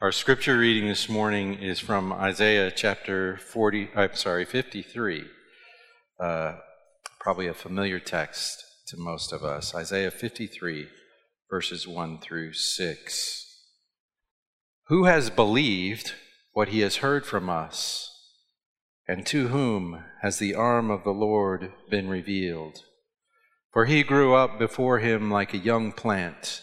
Our scripture reading this morning is from Isaiah chapter 40, I'm sorry, 53. Uh, probably a familiar text to most of us. Isaiah 53, verses 1 through 6. Who has believed what he has heard from us? And to whom has the arm of the Lord been revealed? For he grew up before him like a young plant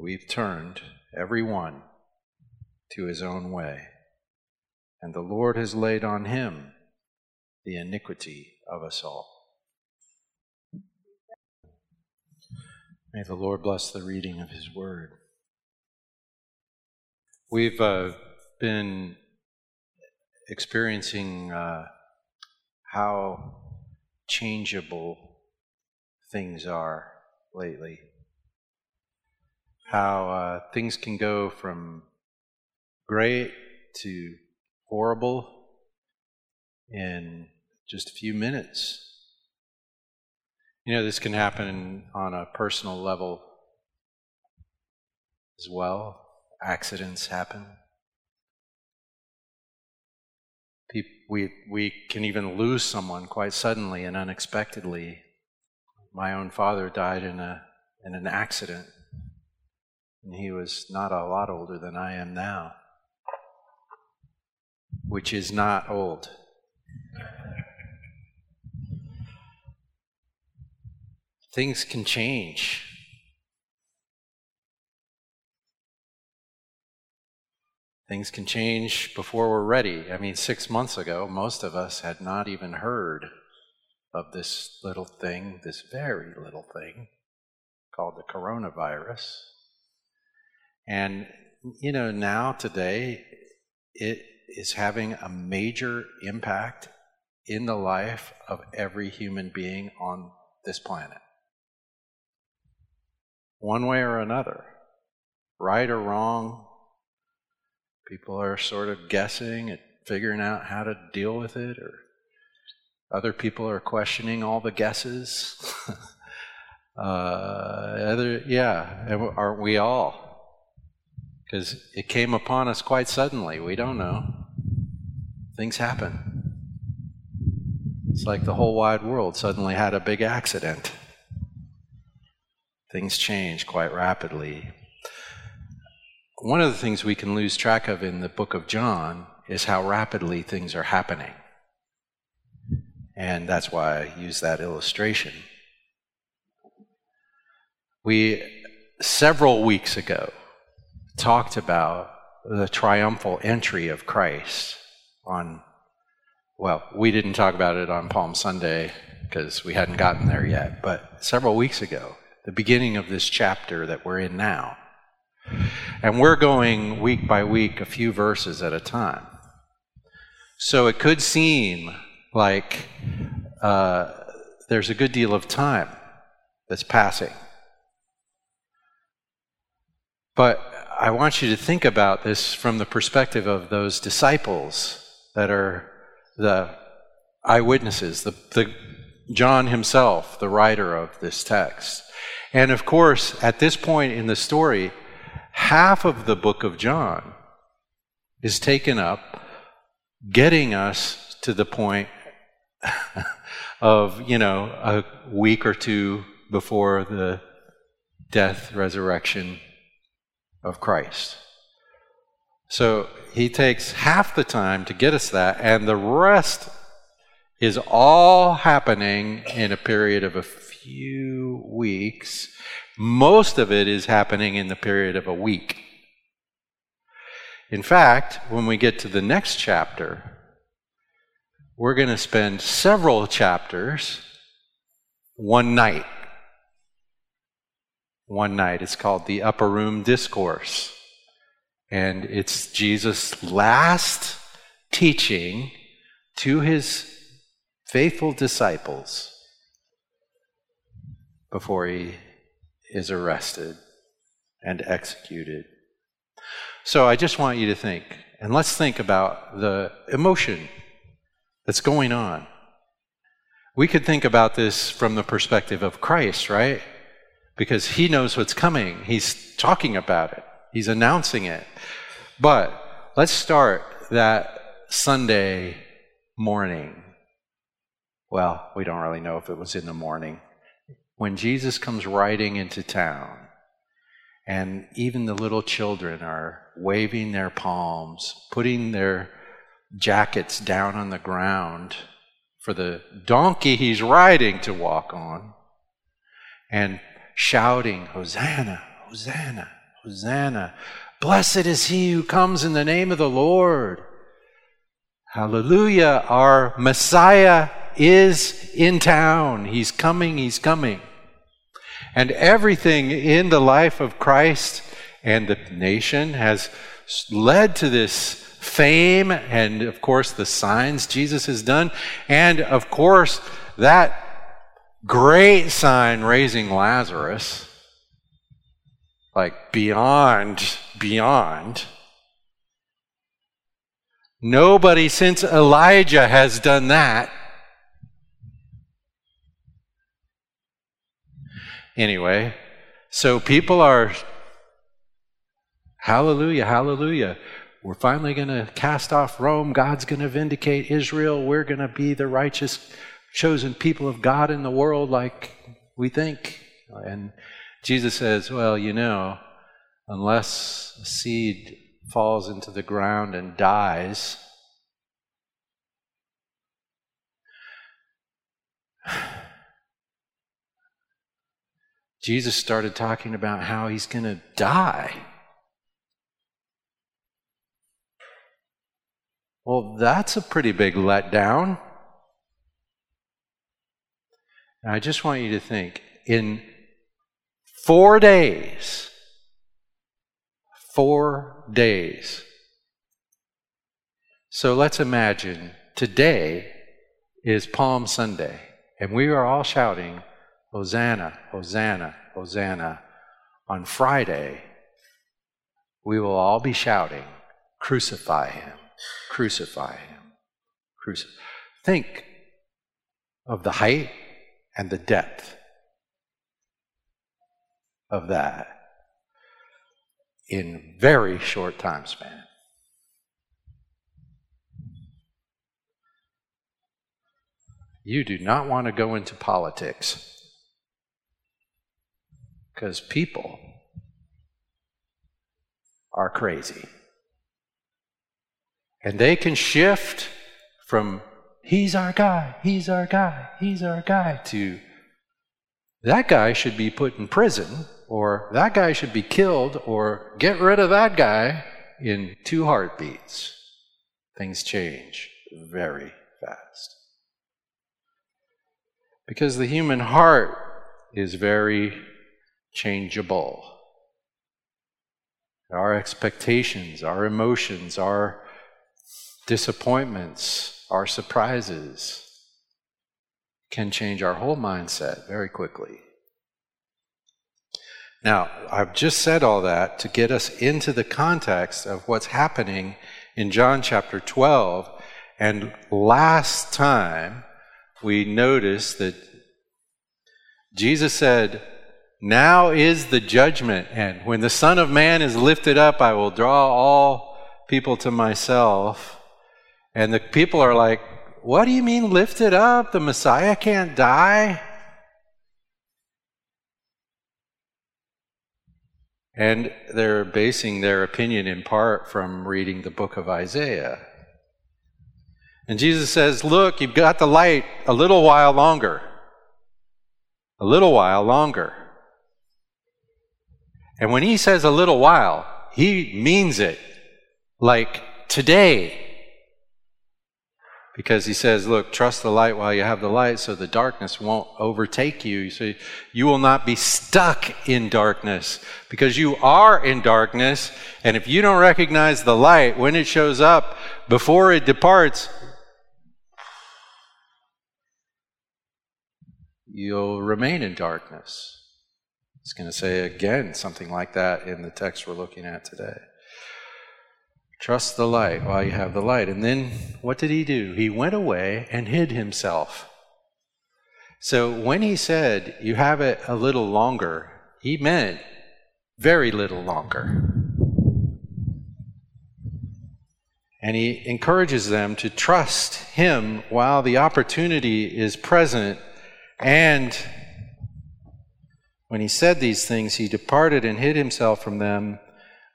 We've turned, every one, to his own way. And the Lord has laid on him the iniquity of us all. May the Lord bless the reading of his word. We've uh, been experiencing uh, how changeable things are lately how uh, things can go from great to horrible in just a few minutes. You know, this can happen on a personal level as well. Accidents happen. We, we can even lose someone quite suddenly and unexpectedly. My own father died in, a, in an accident and he was not a lot older than I am now, which is not old. Things can change. Things can change before we're ready. I mean, six months ago, most of us had not even heard of this little thing, this very little thing called the coronavirus. And, you know, now, today, it is having a major impact in the life of every human being on this planet. One way or another, right or wrong, people are sort of guessing at figuring out how to deal with it, or other people are questioning all the guesses. uh, other, yeah, aren't we all? Because it came upon us quite suddenly. We don't know. Things happen. It's like the whole wide world suddenly had a big accident. Things change quite rapidly. One of the things we can lose track of in the book of John is how rapidly things are happening. And that's why I use that illustration. We, several weeks ago, talked about the triumphal entry of Christ on, well, we didn't talk about it on Palm Sunday because we hadn't gotten there yet, but several weeks ago, the beginning of this chapter that we're in now. And we're going week by week, a few verses at a time. So it could seem like uh, there's a good deal of time that's passing. But I want you to think about this from the perspective of those disciples that are the eyewitnesses, the, the John himself, the writer of this text. And of course, at this point in the story, half of the book of John is taken up getting us to the point of, you know, a week or two before the death, resurrection, of Christ. So he takes half the time to get us that, and the rest is all happening in a period of a few weeks. Most of it is happening in the period of a week. In fact, when we get to the next chapter, we're going to spend several chapters one night. One night. It's called the Upper Room Discourse. And it's Jesus' last teaching to his faithful disciples before he is arrested and executed. So I just want you to think, and let's think about the emotion that's going on. We could think about this from the perspective of Christ, right? Because he knows what's coming. He's talking about it, he's announcing it. But let's start that Sunday morning. Well, we don't really know if it was in the morning. When Jesus comes riding into town, and even the little children are waving their palms, putting their jackets down on the ground for the donkey he's riding to walk on, and shouting, Hosanna, Hosanna, Hosanna. Blessed is he who comes in the name of the Lord. Hallelujah. Our Messiah is in town. He's coming, he's coming. And everything in the life of Christ and the nation has led to this fame and, of course, the signs Jesus has done. And, of course, that great sign raising Lazarus like beyond, beyond. Nobody since Elijah has done that. Anyway, so people are, hallelujah, hallelujah. We're finally going to cast off Rome. God's going to vindicate Israel. We're going to be the righteous, chosen people of God in the world like we think. And Jesus says, Well, you know, unless a seed falls into the ground and dies, Jesus started talking about how he's going to die. Well, that's a pretty big letdown. And I just want you to think in Four days. Four days. So let's imagine today is Palm Sunday, and we are all shouting, Hosanna, Hosanna, Hosanna. On Friday, we will all be shouting, Crucify him, crucify him, crucify. Think of the height and the depth of that in very short time span. You do not want to go into politics because people are crazy. And they can shift from he's our guy, he's our guy, he's our guy to that guy should be put in prison or that guy should be killed, or get rid of that guy in two heartbeats. Things change very fast. Because the human heart is very changeable. Our expectations, our emotions, our disappointments, our surprises can change our whole mindset very quickly. Now, I've just said all that to get us into the context of what's happening in John chapter 12. And last time we noticed that Jesus said, Now is the judgment, and when the Son of Man is lifted up, I will draw all people to myself. And the people are like, What do you mean lifted up? The Messiah can't die? And they're basing their opinion in part from reading the book of Isaiah. And Jesus says, Look, you've got the light a little while longer. A little while longer. And when he says a little while, he means it like today. Because he says, Look, trust the light while you have the light so the darkness won't overtake you. So you will not be stuck in darkness because you are in darkness. And if you don't recognize the light when it shows up before it departs, you'll remain in darkness. It's going to say again something like that in the text we're looking at today. Trust the light while you have the light. And then what did he do? He went away and hid himself. So when he said, You have it a little longer, he meant very little longer. And he encourages them to trust him while the opportunity is present. And when he said these things, he departed and hid himself from them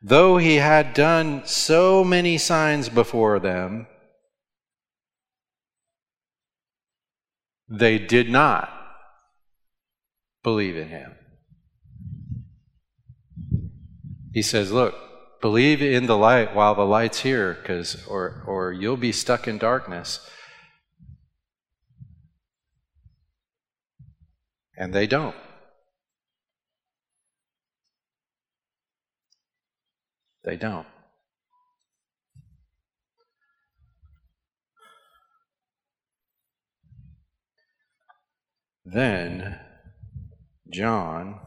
though he had done so many signs before them, they did not believe in him. He says, Look, believe in the light while the light's here, because or or you'll be stuck in darkness. And they don't. They don't. Then John,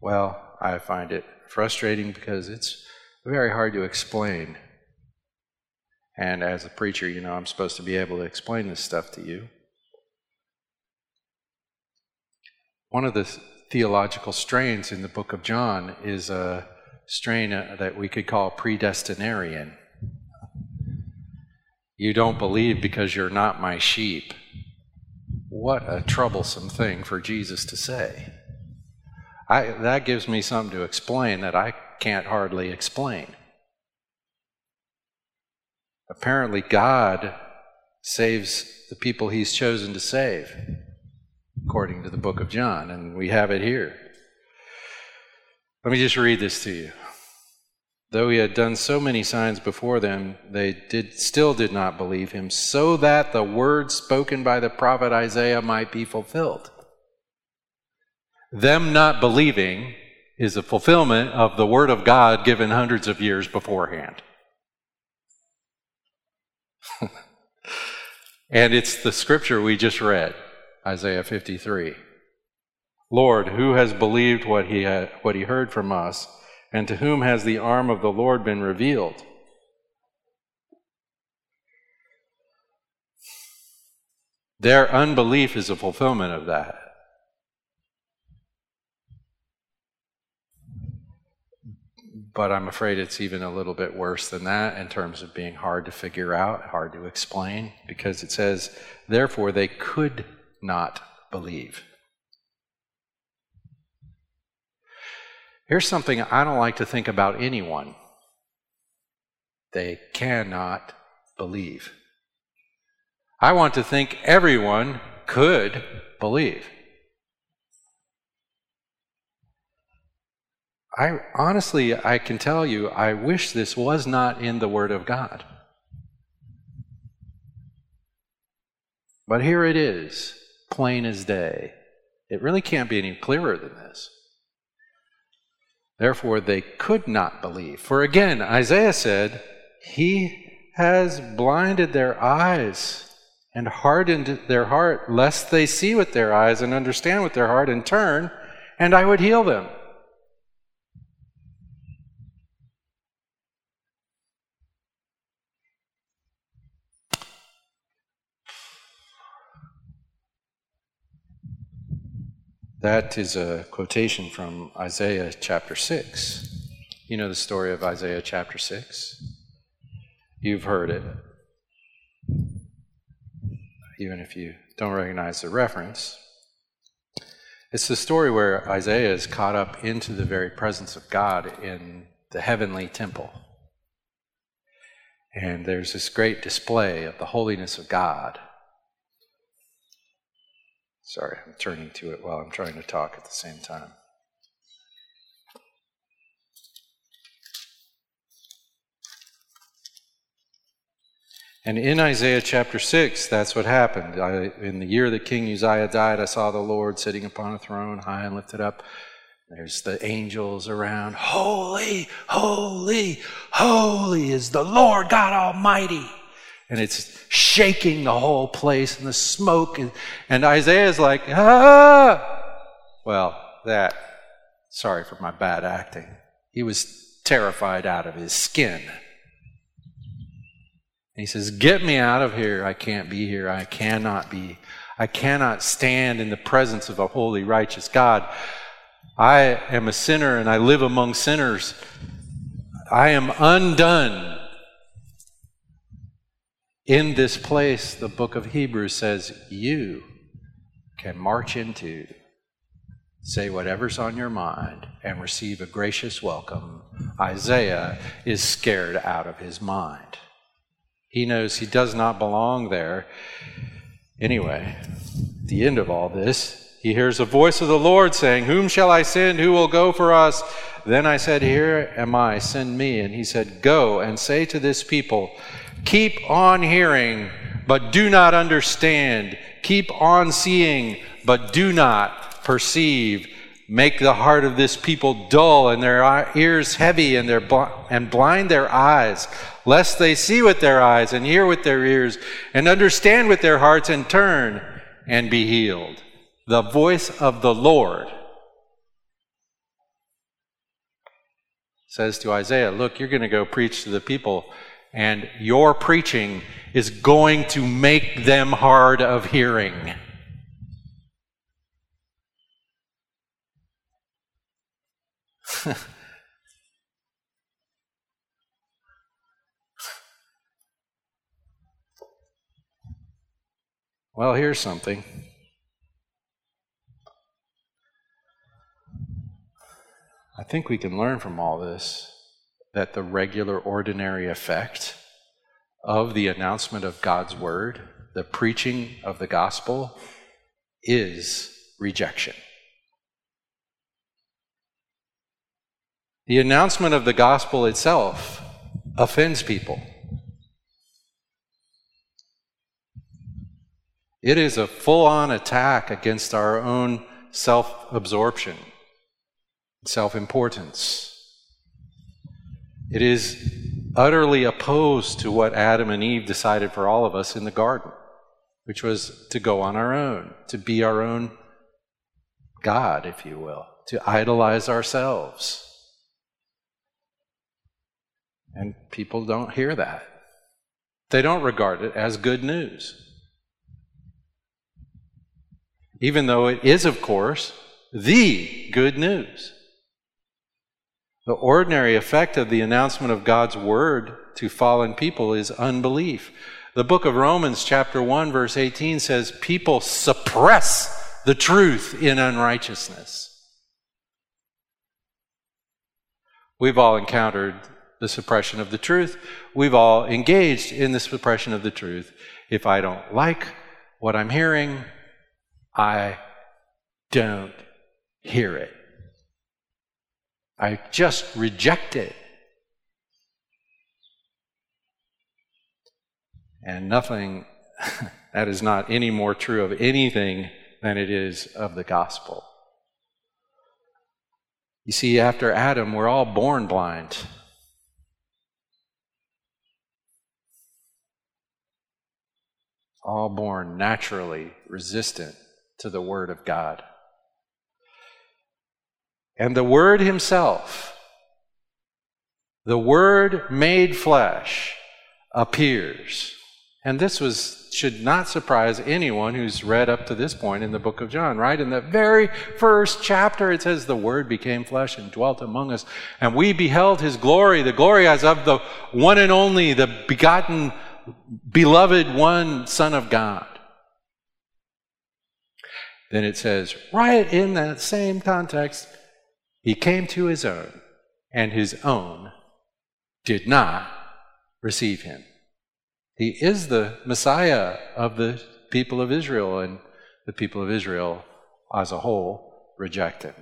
well, I find it frustrating because it's very hard to explain. And as a preacher, you know, I'm supposed to be able to explain this stuff to you. One of the theological strains in the book of John is a strain uh, that we could call predestinarian. You don't believe because you're not my sheep. What a troublesome thing for Jesus to say. I, that gives me something to explain that I can't hardly explain. Apparently, God saves the people he's chosen to save according to the book of John, and we have it here. Let me just read this to you. Though he had done so many signs before them, they did, still did not believe him, so that the word spoken by the prophet Isaiah might be fulfilled. Them not believing is a fulfillment of the word of God given hundreds of years beforehand. and it's the scripture we just read. Isaiah 53. Lord, who has believed what he, had, what he heard from us, and to whom has the arm of the Lord been revealed? Their unbelief is a fulfillment of that. But I'm afraid it's even a little bit worse than that in terms of being hard to figure out, hard to explain, because it says, therefore they could not believe. Here's something I don't like to think about anyone they cannot believe. I want to think everyone could believe. I honestly, I can tell you, I wish this was not in the Word of God. But here it is plain as day. It really can't be any clearer than this. Therefore, they could not believe. For again, Isaiah said, He has blinded their eyes and hardened their heart, lest they see with their eyes and understand with their heart and turn, and I would heal them. That is a quotation from Isaiah chapter 6. You know the story of Isaiah chapter 6? You've heard it. Even if you don't recognize the reference. It's the story where Isaiah is caught up into the very presence of God in the heavenly temple. And there's this great display of the holiness of God. Sorry, I'm turning to it while I'm trying to talk at the same time. And in Isaiah chapter 6, that's what happened. I, in the year that King Uzziah died, I saw the Lord sitting upon a throne, high and lifted up. There's the angels around. Holy, holy, holy is the Lord God Almighty. And it's shaking the whole place, and the smoke. Is, and Isaiah's like, ah! Well, that, sorry for my bad acting. He was terrified out of his skin. And he says, Get me out of here. I can't be here. I cannot be. I cannot stand in the presence of a holy, righteous God. I am a sinner and I live among sinners. I am undone. In this place, the book of Hebrews says, You can march into, say whatever's on your mind, and receive a gracious welcome. Isaiah is scared out of his mind. He knows he does not belong there. Anyway, the end of all this, he hears a voice of the Lord saying, Whom shall I send? Who will go for us? Then I said, Here am I, send me. And he said, Go and say to this people, Keep on hearing, but do not understand. Keep on seeing, but do not perceive. Make the heart of this people dull and their ears heavy and, their bl- and blind their eyes lest they see with their eyes and hear with their ears and understand with their hearts and turn and be healed. The voice of the Lord says to Isaiah, Look, you're going to go preach to the people, and your preaching is going to make them hard of hearing. Well, here's something. I think we can learn from all this that the regular, ordinary effect of the announcement of God's word, the preaching of the gospel, is rejection. The announcement of the gospel itself offends people. It is a full on attack against our own self absorption, self importance. It is utterly opposed to what Adam and Eve decided for all of us in the garden, which was to go on our own, to be our own God, if you will, to idolize ourselves. And people don't hear that. They don't regard it as good news even though it is, of course, the good news. The ordinary effect of the announcement of God's word to fallen people is unbelief. The book of Romans, chapter 1, verse 18 says, People suppress the truth in unrighteousness. We've all encountered the suppression of the truth. We've all engaged in the suppression of the truth. If I don't like what I'm hearing, I don't hear it. I just reject it. And nothing, that is not any more true of anything than it is of the gospel. You see, after Adam, we're all born blind. All born naturally resistant to the Word of God. And the Word Himself, the Word made flesh, appears. And this was should not surprise anyone who's read up to this point in the book of John, right? In the very first chapter, it says, The Word became flesh and dwelt among us, and we beheld His glory, the glory as of the one and only, the begotten, beloved one Son of God. then it says, right in that same context, he came to his own, and his own did not receive him. He is the Messiah of the people of Israel, and the people of Israel as a whole reject him.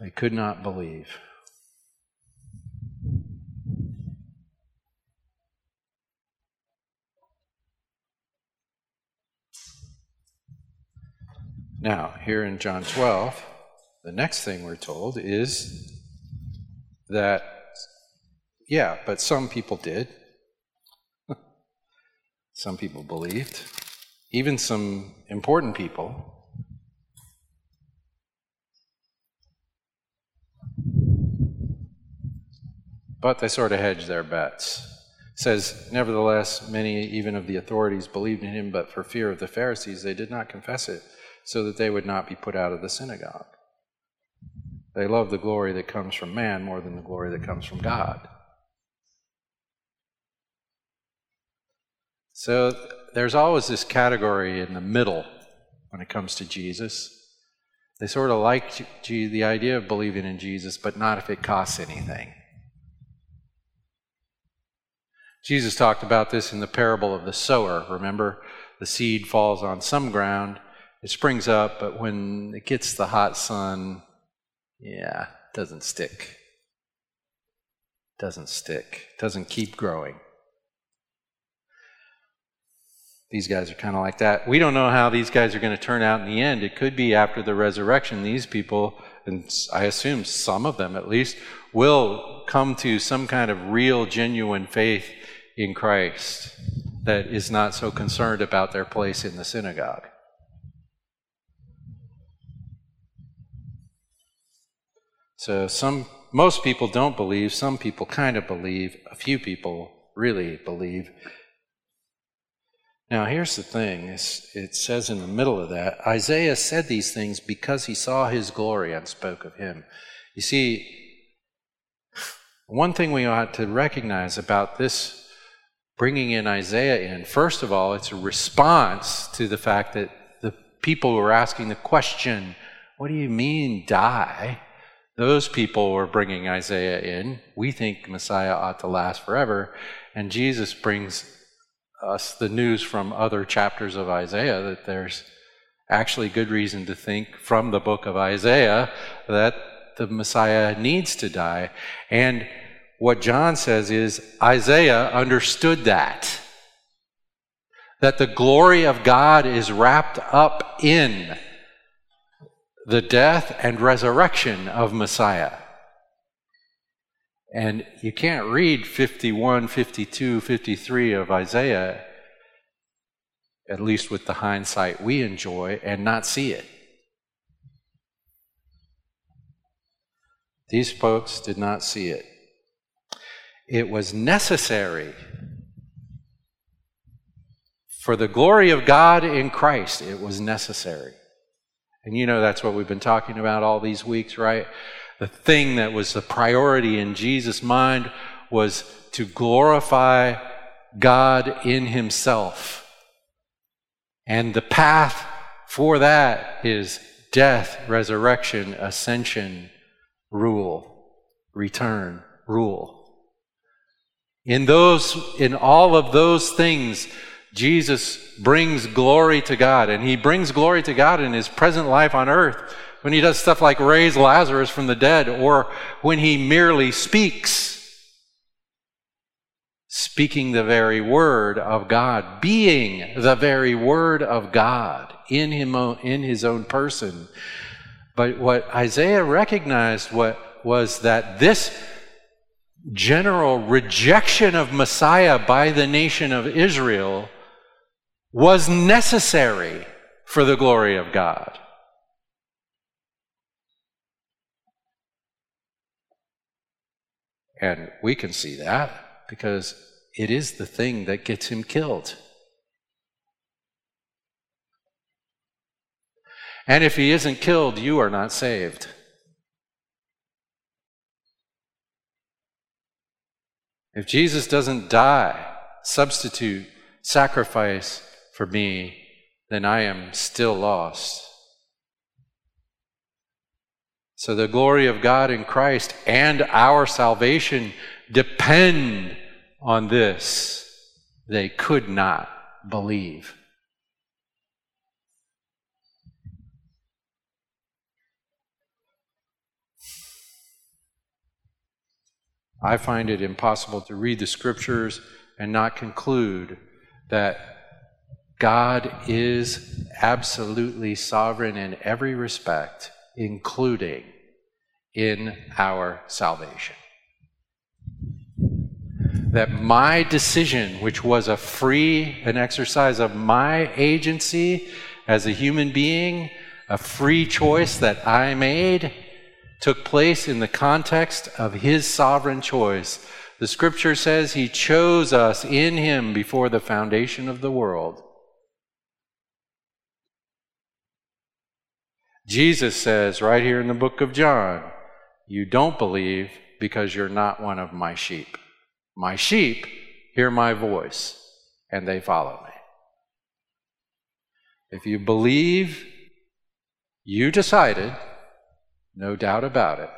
They could not believe. Now, here in John 12, the next thing we're told is that, yeah, but some people did. some people believed. Even some important people. But they sort of hedged their bets. It says, Nevertheless, many even of the authorities believed in him, but for fear of the Pharisees, they did not confess it so that they would not be put out of the synagogue. They love the glory that comes from man more than the glory that comes from God. So there's always this category in the middle when it comes to Jesus. They sort of like the idea of believing in Jesus, but not if it costs anything. Jesus talked about this in the parable of the sower. Remember, the seed falls on some ground, it springs up, but when it gets the hot sun, yeah, doesn't stick. Doesn't stick. Doesn't keep growing. These guys are kind of like that. We don't know how these guys are going to turn out in the end. It could be after the resurrection, these people, and I assume some of them at least, will come to some kind of real, genuine faith in Christ that is not so concerned about their place in the synagogue. So some most people don't believe, some people kind of believe, a few people really believe. Now here's the thing, it says in the middle of that, Isaiah said these things because he saw his glory and spoke of him. You see, one thing we ought to recognize about this bringing in Isaiah in, first of all, it's a response to the fact that the people were asking the question, what do you mean die? Those people were bringing Isaiah in. We think Messiah ought to last forever. And Jesus brings us the news from other chapters of Isaiah that there's actually good reason to think from the book of Isaiah that the Messiah needs to die. And what John says is Isaiah understood that. That the glory of God is wrapped up in the death and resurrection of Messiah. And you can't read 51, 52, 53 of Isaiah, at least with the hindsight we enjoy, and not see it. These folks did not see it. It was necessary for the glory of God in Christ, it was necessary. And you know that's what we've been talking about all these weeks, right? The thing that was the priority in Jesus' mind was to glorify God in Himself. And the path for that is death, resurrection, ascension, rule, return, rule. In those, in all of those things, Jesus brings glory to God, and he brings glory to God in his present life on earth when he does stuff like raise Lazarus from the dead or when he merely speaks. Speaking the very word of God, being the very word of God in, him, in his own person. But what Isaiah recognized what, was that this general rejection of Messiah by the nation of Israel was necessary for the glory of God. And we can see that because it is the thing that gets him killed. And if he isn't killed, you are not saved. If Jesus doesn't die, substitute, sacrifice for me, then I am still lost. So the glory of God in Christ and our salvation depend on this. They could not believe. I find it impossible to read the scriptures and not conclude that God is absolutely sovereign in every respect, including in our salvation. That my decision, which was a free, an exercise of my agency as a human being, a free choice that I made, took place in the context of his sovereign choice. The scripture says he chose us in him before the foundation of the world. Jesus says right here in the book of John, You don't believe because you're not one of my sheep. My sheep hear my voice and they follow me. If you believe, you decided no doubt about it.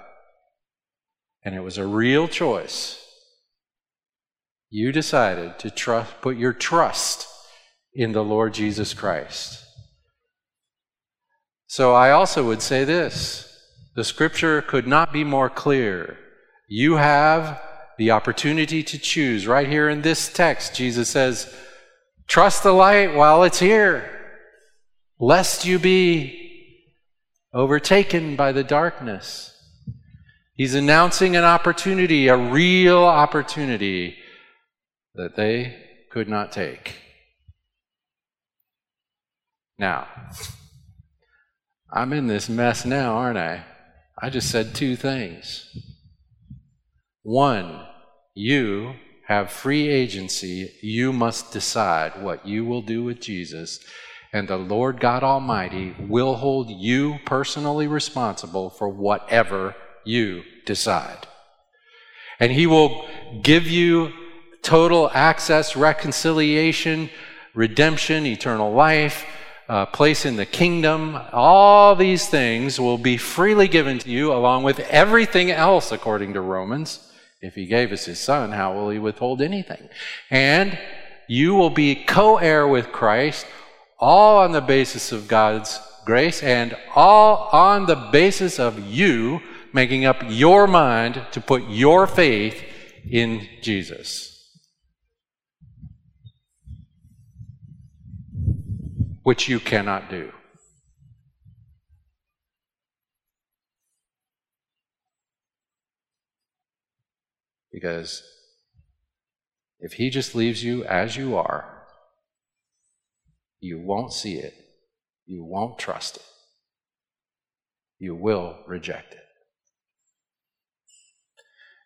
And it was a real choice. You decided to trust, put your trust in the Lord Jesus Christ. So I also would say this the scripture could not be more clear. You have the opportunity to choose. Right here in this text, Jesus says, Trust the light while it's here, lest you be overtaken by the darkness. He's announcing an opportunity, a real opportunity that they could not take. Now, I'm in this mess now, aren't I? I just said two things. One, you have free agency. You must decide what you will do with Jesus and the Lord God Almighty will hold you personally responsible for whatever you decide. And He will give you total access, reconciliation, redemption, eternal life, uh, place in the kingdom. All these things will be freely given to you along with everything else, according to Romans. If He gave us His Son, how will He withhold anything? And you will be co heir with Christ all on the basis of God's grace and all on the basis of you making up your mind to put your faith in Jesus. Which you cannot do. Because if he just leaves you as you are, you won't see it. You won't trust it. You will reject it.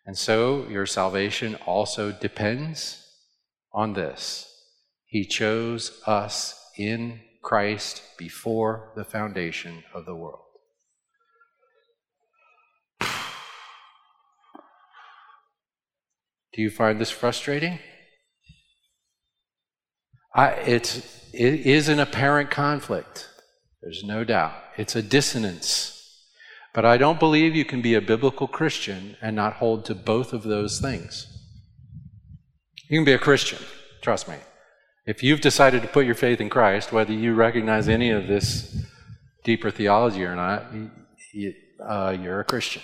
And so your salvation also depends on this. He chose us in Christ before the foundation of the world. Do you find this frustrating? I, it's it is an apparent conflict. There's no doubt. It's a dissonance. But I don't believe you can be a biblical Christian and not hold to both of those things. You can be a Christian, trust me. If you've decided to put your faith in Christ, whether you recognize any of this deeper theology or not, you, uh, you're a Christian.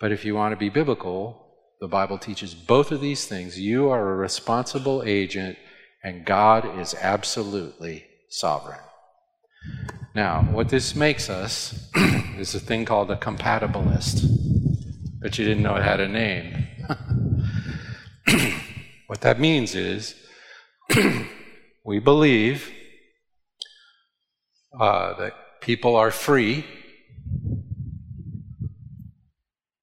But if you want to be biblical, the Bible teaches both of these things. You are a responsible agent and God is absolutely sovereign. Now, what this makes us is a thing called a compatibilist, but you didn't know it had a name. what that means is we believe uh, that people are free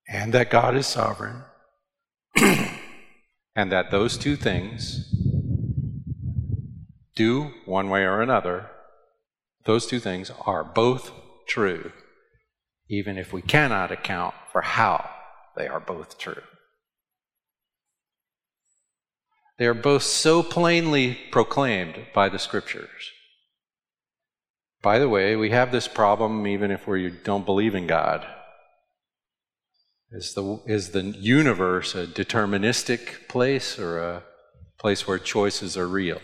and that God is sovereign, and that those two things do one way or another, those two things are both true, even if we cannot account for how they are both true. They are both so plainly proclaimed by the scriptures. By the way, we have this problem even if we don't believe in God. Is the, is the universe a deterministic place or a place where choices are real?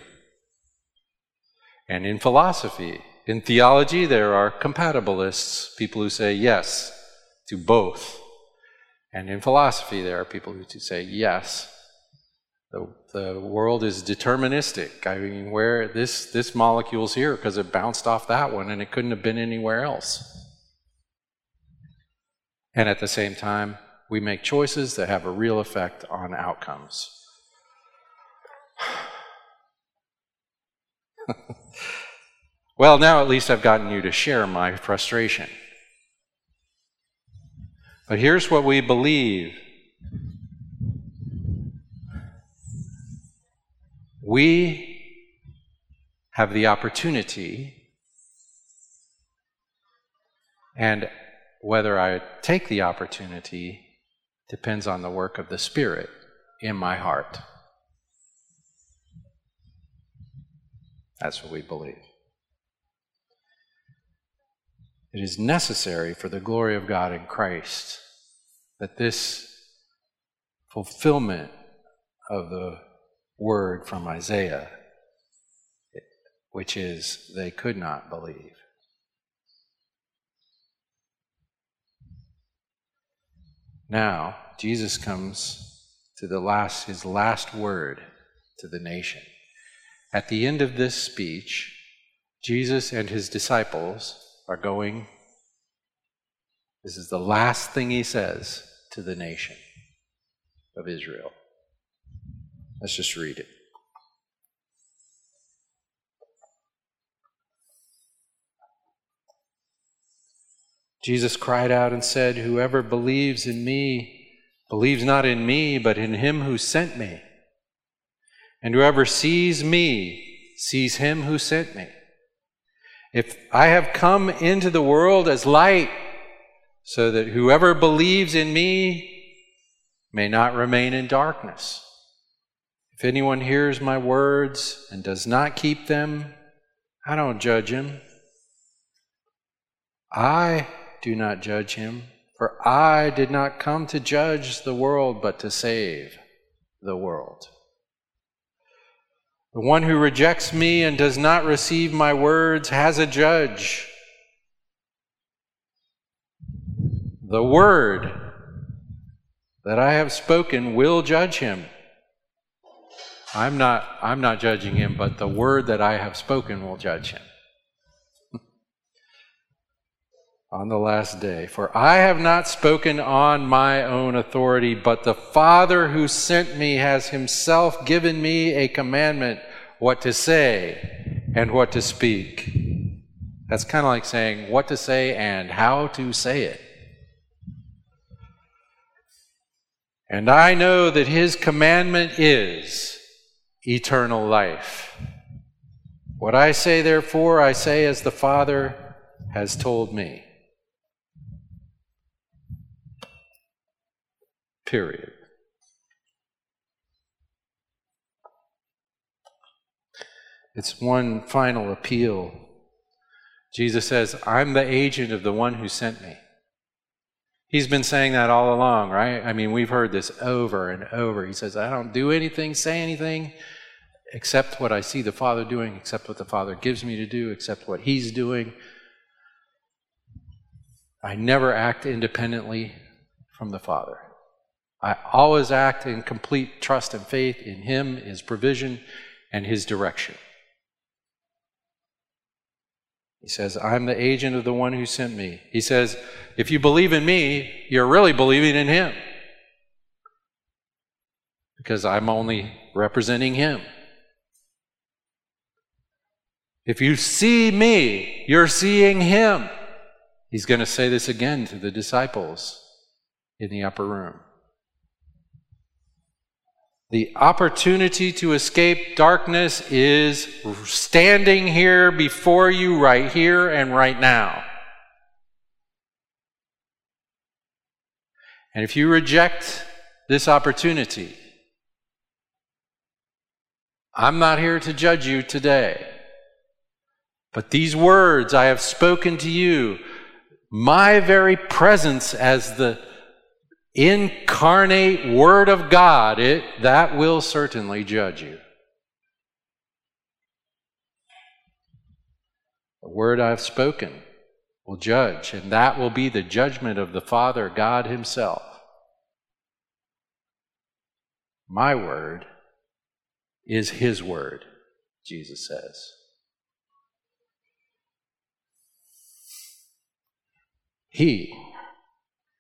And in philosophy, in theology, there are compatibilists, people who say yes to both. And in philosophy, there are people who say yes. The, the world is deterministic. I mean, where this, this molecule's here because it bounced off that one and it couldn't have been anywhere else. And at the same time, we make choices that have a real effect on outcomes. well, now at least I've gotten you to share my frustration. But here's what we believe we have the opportunity, and whether I take the opportunity depends on the work of the Spirit in my heart. That's what we believe. It is necessary for the glory of God in Christ that this fulfillment of the word from Isaiah, which is, they could not believe. Now, Jesus comes to the last, his last word to the nation. At the end of this speech, Jesus and his disciples are going, this is the last thing he says to the nation of Israel. Let's just read it. Jesus cried out and said, Whoever believes in me believes not in me, but in him who sent me. And whoever sees me sees him who sent me. If I have come into the world as light, so that whoever believes in me may not remain in darkness. If anyone hears my words and does not keep them, I don't judge him. I do not judge him, for I did not come to judge the world, but to save the world. The one who rejects me and does not receive my words has a judge. The word that I have spoken will judge him. I'm not, I'm not judging him, but the word that I have spoken will judge him. on the last day. For I have not spoken on my own authority, but the Father who sent me has himself given me a commandment what to say and what to speak. That's kind of like saying what to say and how to say it. And I know that his commandment is eternal life. What I say, therefore, I say as the Father has told me. Period. It's one final appeal. Jesus says, I'm the agent of the one who sent me. He's been saying that all along, right? I mean, we've heard this over and over. He says, I don't do anything, say anything, except what I see the Father doing, except what the Father gives me to do, except what He's doing. I never act independently from the Father. I always act in complete trust and faith in Him, His provision, and His direction. He says, I'm the agent of the one who sent me. He says, if you believe in me, you're really believing in Him. Because I'm only representing Him. If you see me, you're seeing Him. He's going to say this again to the disciples in the upper room. The opportunity to escape darkness is standing here before you right here and right now. And if you reject this opportunity, I'm not here to judge you today. But these words I have spoken to you, my very presence as the incarnate Word of God, it, that will certainly judge you. The word I've spoken will judge, and that will be the judgment of the Father, God Himself. My word is His word, Jesus says. He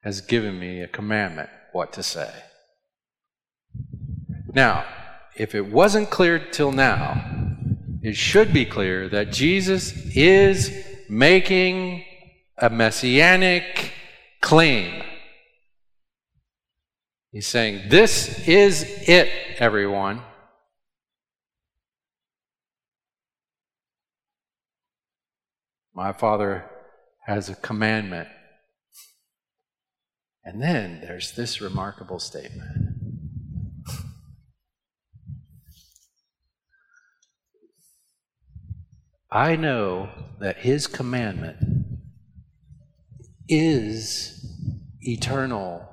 has given me a commandment what to say. Now, if it wasn't clear till now, it should be clear that Jesus is making a messianic claim. He's saying, This is it, everyone. My Father has a commandment and then there's this remarkable statement. I know that his commandment is eternal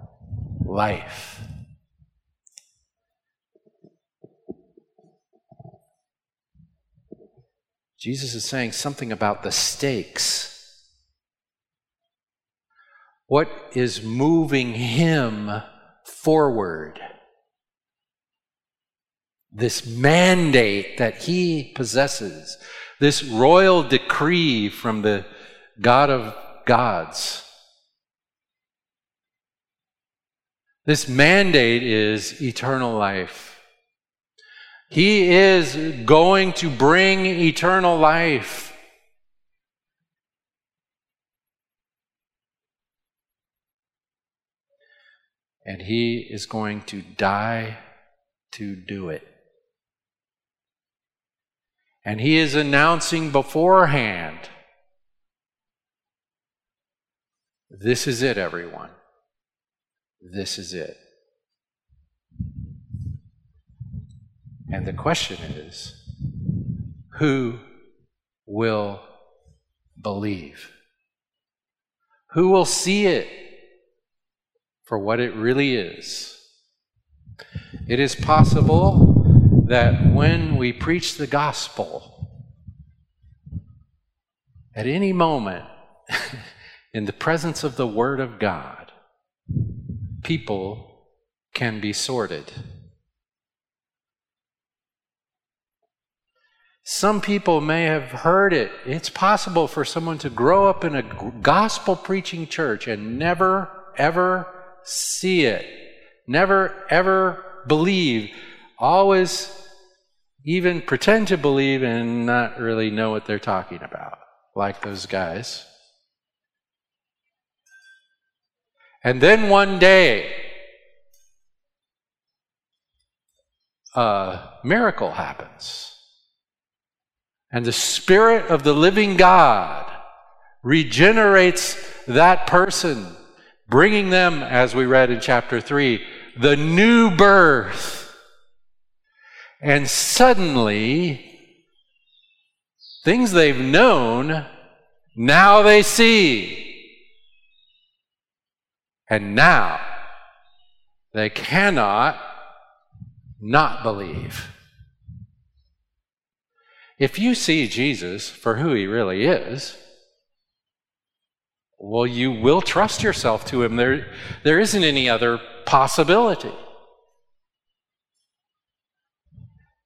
life. Jesus is saying something about the stakes what is moving him forward? This mandate that he possesses, this royal decree from the God of gods. This mandate is eternal life. He is going to bring eternal life. And he is going to die to do it. And he is announcing beforehand this is it, everyone. This is it. And the question is who will believe? Who will see it? For what it really is. It is possible that when we preach the gospel, at any moment, in the presence of the Word of God, people can be sorted. Some people may have heard it. It's possible for someone to grow up in a gospel preaching church and never, ever see it, never ever believe, always even pretend to believe and not really know what they're talking about, like those guys. And then one day, a miracle happens. And the Spirit of the living God regenerates that person bringing them, as we read in chapter 3, the new birth. And suddenly, things they've known, now they see. And now, they cannot not believe. If you see Jesus for who he really is, well, you will trust yourself to Him. There, there isn't any other possibility.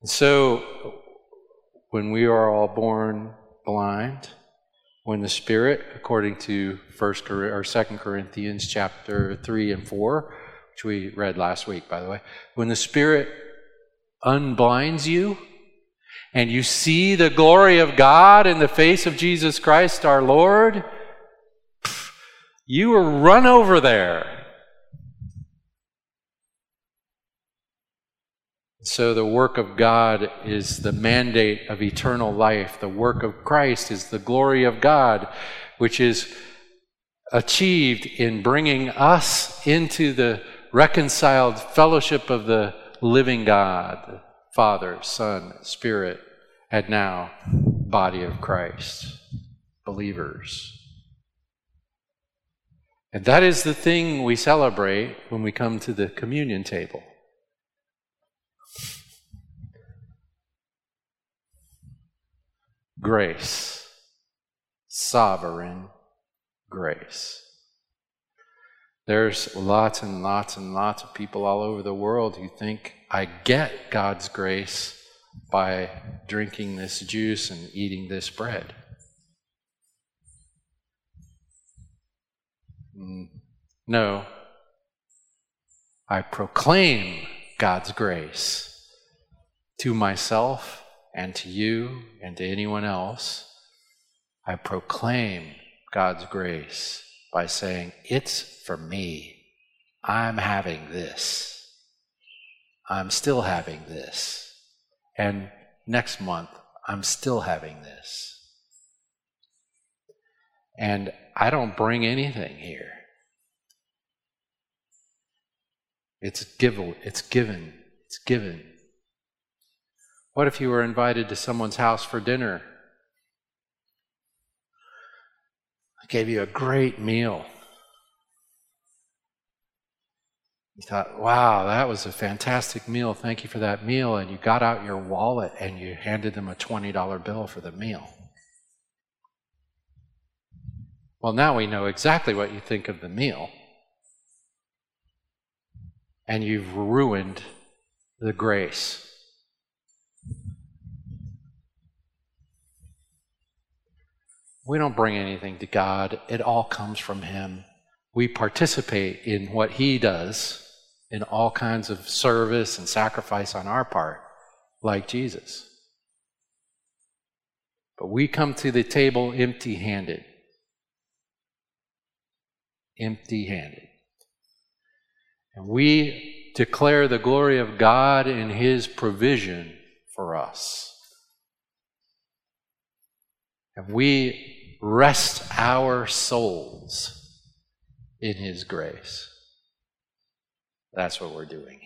So, when we are all born blind, when the Spirit, according to First or Second Corinthians chapter three and four, which we read last week, by the way, when the Spirit unblinds you and you see the glory of God in the face of Jesus Christ our Lord, you were run over there. So, the work of God is the mandate of eternal life. The work of Christ is the glory of God, which is achieved in bringing us into the reconciled fellowship of the living God, Father, Son, Spirit, and now body of Christ, believers. And that is the thing we celebrate when we come to the communion table. Grace, sovereign grace. There's lots and lots and lots of people all over the world who think I get God's grace by drinking this juice and eating this bread. No. I proclaim God's grace to myself and to you and to anyone else. I proclaim God's grace by saying, It's for me. I'm having this. I'm still having this. And next month, I'm still having this. And I don't bring anything here. It's given, it's given, it's given. What if you were invited to someone's house for dinner? I gave you a great meal. You thought, wow, that was a fantastic meal. Thank you for that meal. And you got out your wallet and you handed them a $20 bill for the meal. Well, now we know exactly what you think of the meal. And you've ruined the grace. We don't bring anything to God, it all comes from Him. We participate in what He does in all kinds of service and sacrifice on our part, like Jesus. But we come to the table empty handed. Empty handed. And we declare the glory of God in His provision for us. And we rest our souls in His grace. That's what we're doing.